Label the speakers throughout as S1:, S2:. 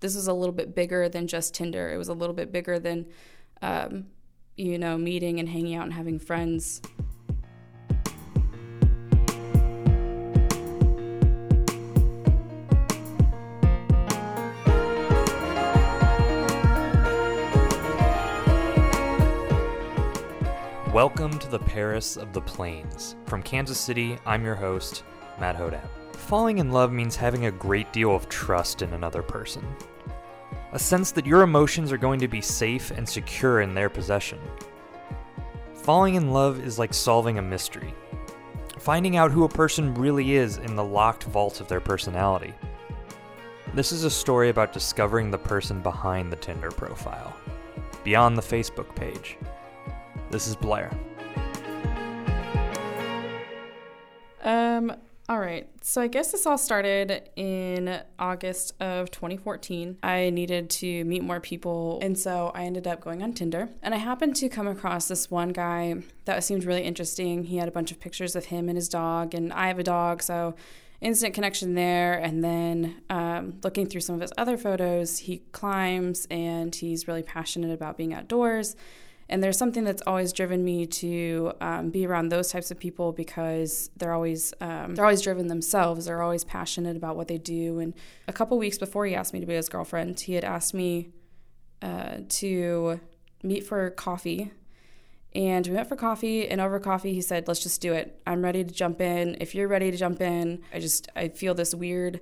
S1: This was a little bit bigger than just Tinder. It was a little bit bigger than, um, you know, meeting and hanging out and having friends.
S2: Welcome to the Paris of the Plains. From Kansas City, I'm your host, Matt Hodapp. Falling in love means having a great deal of trust in another person. A sense that your emotions are going to be safe and secure in their possession. Falling in love is like solving a mystery, finding out who a person really is in the locked vault of their personality. This is a story about discovering the person behind the Tinder profile, beyond the Facebook page. This is Blair.
S1: Um, all right. So I guess this all started in August of 2014. I needed to meet more people, and so I ended up going on Tinder. And I happened to come across this one guy that seemed really interesting. He had a bunch of pictures of him and his dog, and I have a dog, so instant connection there. And then um, looking through some of his other photos, he climbs and he's really passionate about being outdoors. And there's something that's always driven me to um, be around those types of people because they're always um, they're always driven themselves. They're always passionate about what they do. And a couple weeks before he asked me to be his girlfriend, he had asked me uh, to meet for coffee. And we met for coffee, and over coffee, he said, "Let's just do it. I'm ready to jump in. If you're ready to jump in, I just I feel this weird."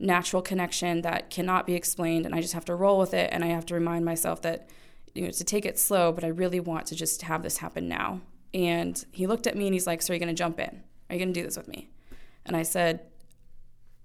S1: natural connection that cannot be explained and I just have to roll with it and I have to remind myself that you know, to take it slow, but I really want to just have this happen now. And he looked at me and he's like, So are you going to jump in? Are you going to do this with me? And I said,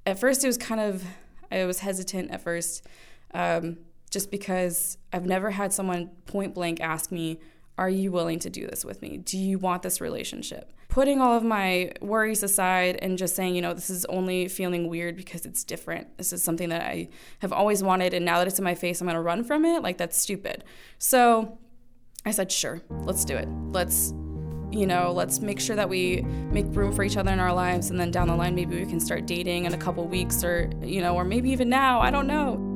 S1: At first, it was kind of, I was hesitant at first, um, just because I've never had someone point blank ask me, Are you willing to do this with me? Do you want this relationship? Putting all of my worries aside and just saying, you know, this is only feeling weird because it's different. This is something that I have always wanted. And now that it's in my face, I'm to run from it. Like, that's stupid. So I said, Sure, let's do it. Let's you know, let's make sure that we make room for each other in our lives. And then down the line, maybe we can start dating in a couple weeks or, you know, or maybe even now. I don't know.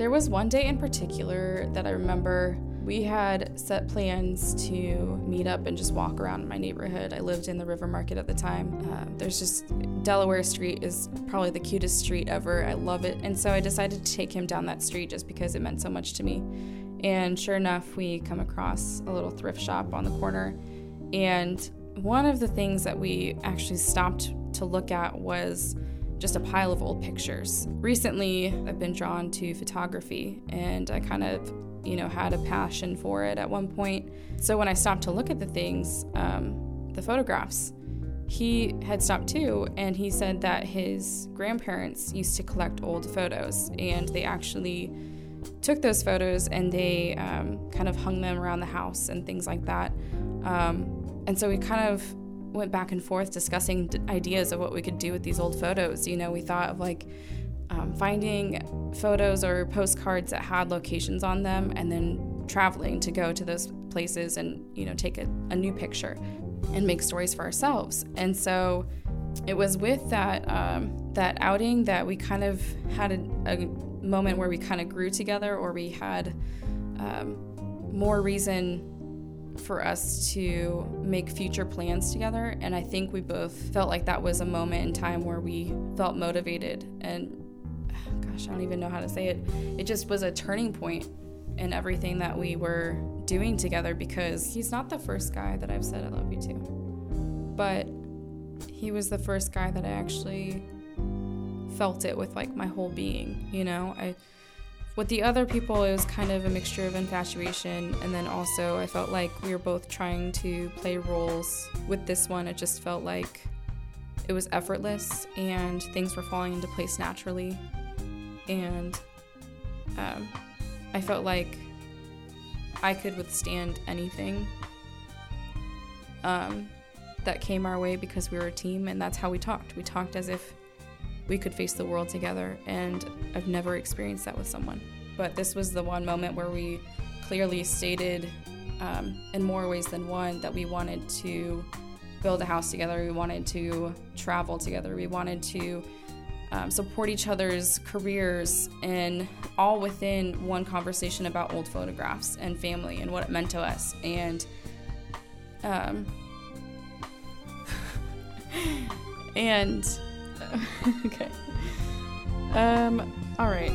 S1: There was one day in particular that I remember we had set plans to meet up and just walk around my neighborhood. I lived in the River Market at the time. Uh, there's just Delaware Street is probably the cutest street ever. I love it. And so I decided to take him down that street just because it meant so much to me. And sure enough, we come across a little thrift shop on the corner. And one of the things that we actually stopped to look at was just a pile of old pictures. Recently, I've been drawn to photography and I kind of, you know, had a passion for it at one point. So when I stopped to look at the things, um, the photographs, he had stopped too and he said that his grandparents used to collect old photos and they actually took those photos and they um, kind of hung them around the house and things like that. Um, and so we kind of went back and forth discussing d- ideas of what we could do with these old photos. You know, we thought of like um, finding photos or postcards that had locations on them and then traveling to go to those places and, you know, take a, a new picture and make stories for ourselves. And so it was with that um, that outing that we kind of had a, a moment where we kind of grew together or we had um, more reason for us to make future plans together. And I think we both felt like that was a moment in time where we felt motivated. And gosh, I don't even know how to say it. It just was a turning point in everything that we were doing together because he's not the first guy that I've said I love you to. But he was the first guy that I actually felt it with like my whole being, you know? I with the other people, it was kind of a mixture of infatuation, and then also I felt like we were both trying to play roles. With this one, it just felt like it was effortless and things were falling into place naturally. And um, I felt like I could withstand anything um, that came our way because we were a team, and that's how we talked. We talked as if we could face the world together. And I've never experienced that with someone. But this was the one moment where we clearly stated um, in more ways than one that we wanted to build a house together. We wanted to travel together. We wanted to um, support each other's careers, and all within one conversation about old photographs and family and what it meant to us. And um, and okay. Um, all right.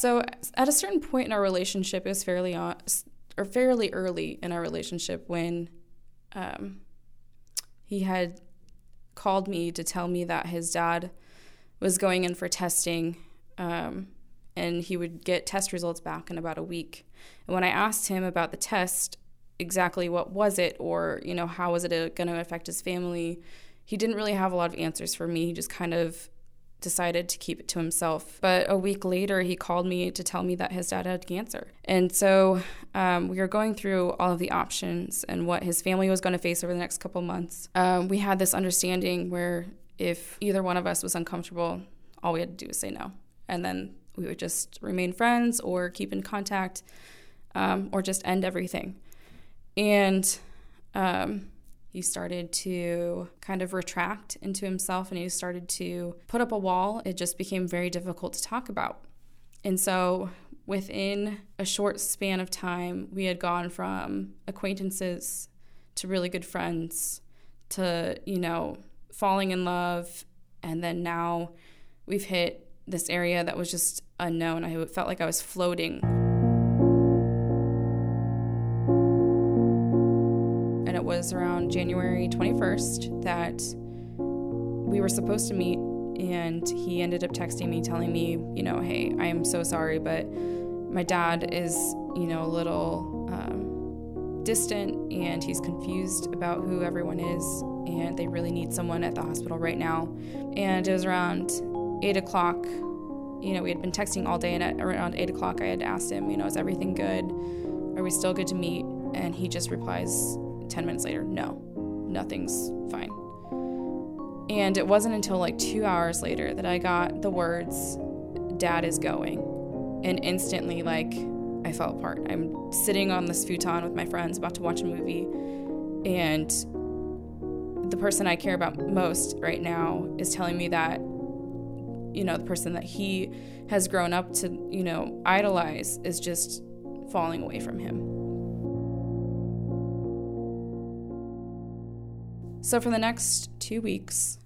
S1: So at a certain point in our relationship, it was fairly on, or fairly early in our relationship when um, he had called me to tell me that his dad was going in for testing, um, and he would get test results back in about a week. And when I asked him about the test, exactly what was it, or you know how was it going to affect his family, he didn't really have a lot of answers for me. He just kind of decided to keep it to himself. But a week later, he called me to tell me that his dad had cancer. And so um, we were going through all of the options and what his family was going to face over the next couple months. Um, we had this understanding where if either one of us was uncomfortable, all we had to do was say no. And then we would just remain friends or keep in contact um, or just end everything. And um, he started to kind of retract into himself and he started to put up a wall. It just became very difficult to talk about. And so, within a short span of time, we had gone from acquaintances to really good friends to, you know, falling in love. And then now we've hit this area that was just unknown. I felt like I was floating. And it was around January 21st that we were supposed to meet, and he ended up texting me telling me, you know, hey, I am so sorry, but my dad is, you know, a little um, distant and he's confused about who everyone is, and they really need someone at the hospital right now. And it was around 8 o'clock. You know, we had been texting all day, and at around 8 o'clock, I had asked him, you know, is everything good? Are we still good to meet? And he just replies, 10 minutes later, no, nothing's fine. And it wasn't until like two hours later that I got the words, Dad is going. And instantly, like, I fell apart. I'm sitting on this futon with my friends about to watch a movie, and the person I care about most right now is telling me that, you know, the person that he has grown up to, you know, idolize is just falling away from him. So for the next two weeks,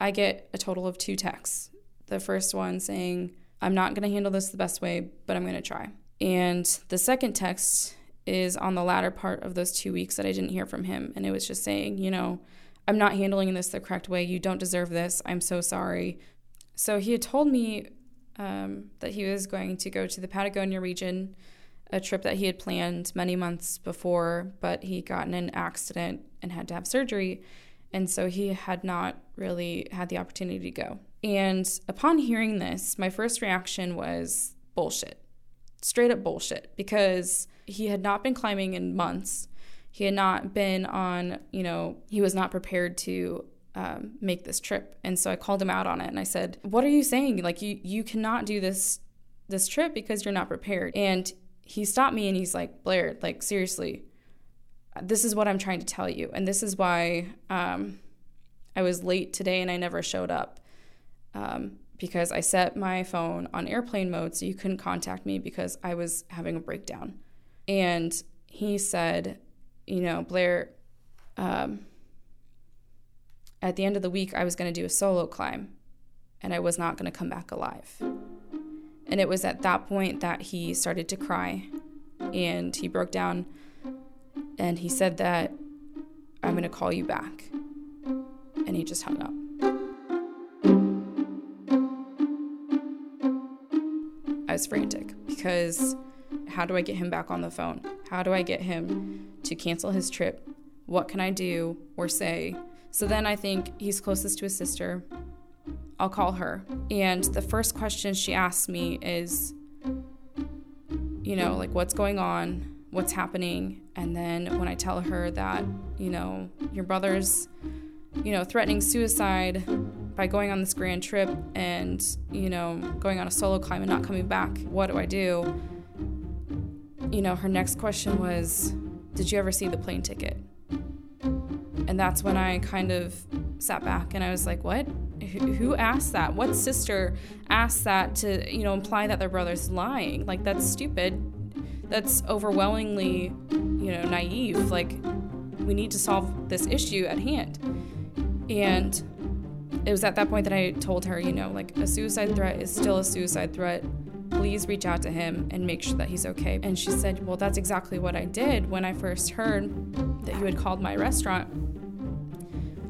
S1: I get a total of two texts. The first one saying, I'm not going to handle this the best way, but I'm going to try. And the second text is on the latter part of those two weeks that I didn't hear from him. And it was just saying, you know, I'm not handling this the correct way. You don't deserve this. I'm so sorry. So he had told me um, that he was going to go to the Patagonia region a trip that he had planned many months before, but he got in an accident and had to have surgery. And so he had not really had the opportunity to go. And upon hearing this, my first reaction was bullshit. Straight up bullshit. Because he had not been climbing in months. He had not been on, you know, he was not prepared to um, make this trip. And so I called him out on it and I said, What are you saying? Like, you, you cannot do this this trip because you're not prepared. And he stopped me and he's like, Blair, like, seriously, this is what I'm trying to tell you. And this is why um, I was late today and I never showed up um, because I set my phone on airplane mode so you couldn't contact me because I was having a breakdown. And he said, you know, Blair, um, at the end of the week, I was going to do a solo climb and I was not going to come back alive. And it was at that point that he started to cry and he broke down and he said that I'm going to call you back. And he just hung up. I was frantic because how do I get him back on the phone? How do I get him to cancel his trip? What can I do or say? So then I think he's closest to his sister. I'll call her. And the first question she asks me is, you know, like, what's going on? What's happening? And then when I tell her that, you know, your brother's, you know, threatening suicide, by going on this grand trip and, you know, going on a solo climb and not coming back, what do I do? You know, her next question was, Did you ever see the plane ticket? And that's when I kind of sat back and I was like, What? Who asked that? What sister asked that to, you know, imply that their brother's lying? Like, that's stupid. That's overwhelmingly, you know, naive. Like, we need to solve this issue at hand. And it was at that point that I told her, you know, like a suicide threat is still a suicide threat. Please reach out to him and make sure that he's okay. And she said, Well, that's exactly what I did when I first heard that you had called my restaurant.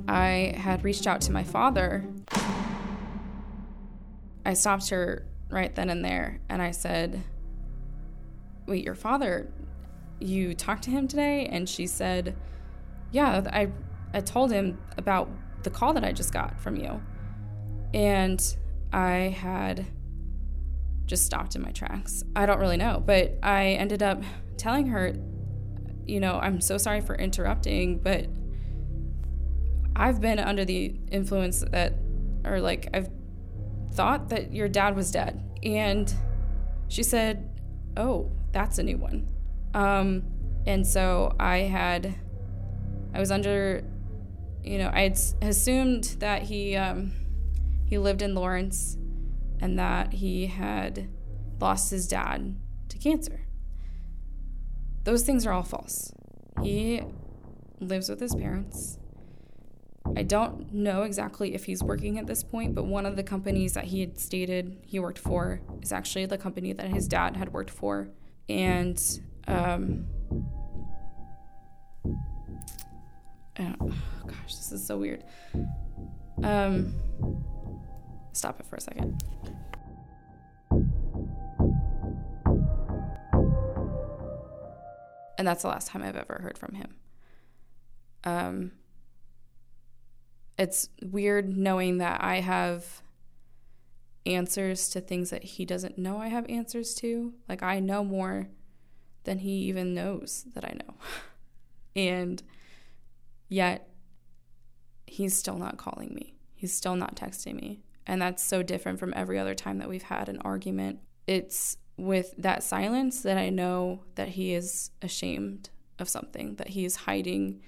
S1: I had reached out to my father. I stopped her right then and there and I said, Wait, your father, you talked to him today? And she said, Yeah, I, I told him about the call that I just got from you. And I had just stopped in my tracks. I don't really know, but I ended up telling her, you know, I'm so sorry for interrupting, but I've been under the influence that, or like, I've thought that your dad was dead. And she said, Oh, that's a new one. Um, and so I had, I was under you know, I had assumed that he um, he lived in Lawrence and that he had lost his dad to cancer. Those things are all false. He lives with his parents. I don't know exactly if he's working at this point, but one of the companies that he had stated he worked for is actually the company that his dad had worked for. And um, oh gosh, this is so weird. Um, stop it for a second. And that's the last time I've ever heard from him. Um, it's weird knowing that I have answers to things that he doesn't know I have answers to. Like, I know more than he even knows that I know. and yet, he's still not calling me. He's still not texting me. And that's so different from every other time that we've had an argument. It's with that silence that I know that he is ashamed of something, that he is hiding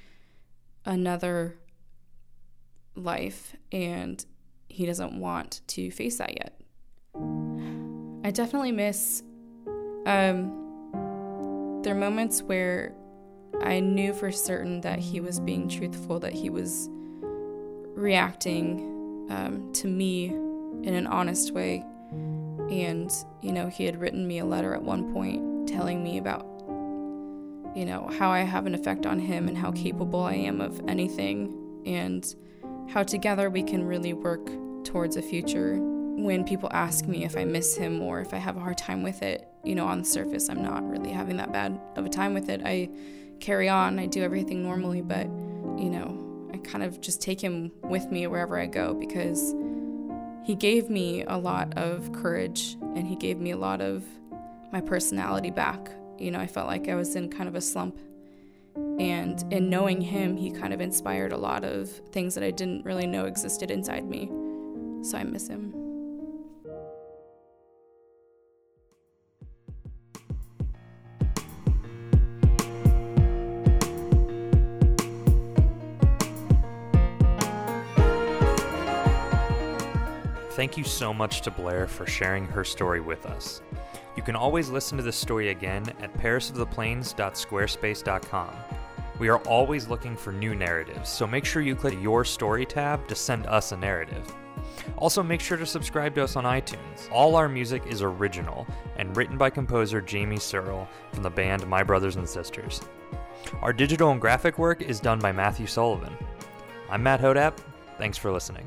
S1: another life and he doesn't want to face that yet. I definitely miss um, there are moments where I knew for certain that he was being truthful, that he was reacting um, to me in an honest way. And, you know, he had written me a letter at one point telling me about, you know, how I have an effect on him and how capable I am of anything, and how together we can really work towards a future. When people ask me if I miss him or if I have a hard time with it, you know, on the surface, I'm not really having that bad of a time with it. I carry on, I do everything normally, but, you know, I kind of just take him with me wherever I go because he gave me a lot of courage and he gave me a lot of my personality back. You know, I felt like I was in kind of a slump. And in knowing him, he kind of inspired a lot of things that I didn't really know existed inside me. So I miss him.
S2: Thank you so much to Blair for sharing her story with us. You can always listen to this story again at parisoftheplains.squarespace.com. We are always looking for new narratives, so make sure you click your story tab to send us a narrative. Also, make sure to subscribe to us on iTunes. All our music is original and written by composer Jamie Searle from the band My Brothers and Sisters. Our digital and graphic work is done by Matthew Sullivan. I'm Matt Hodapp. Thanks for listening.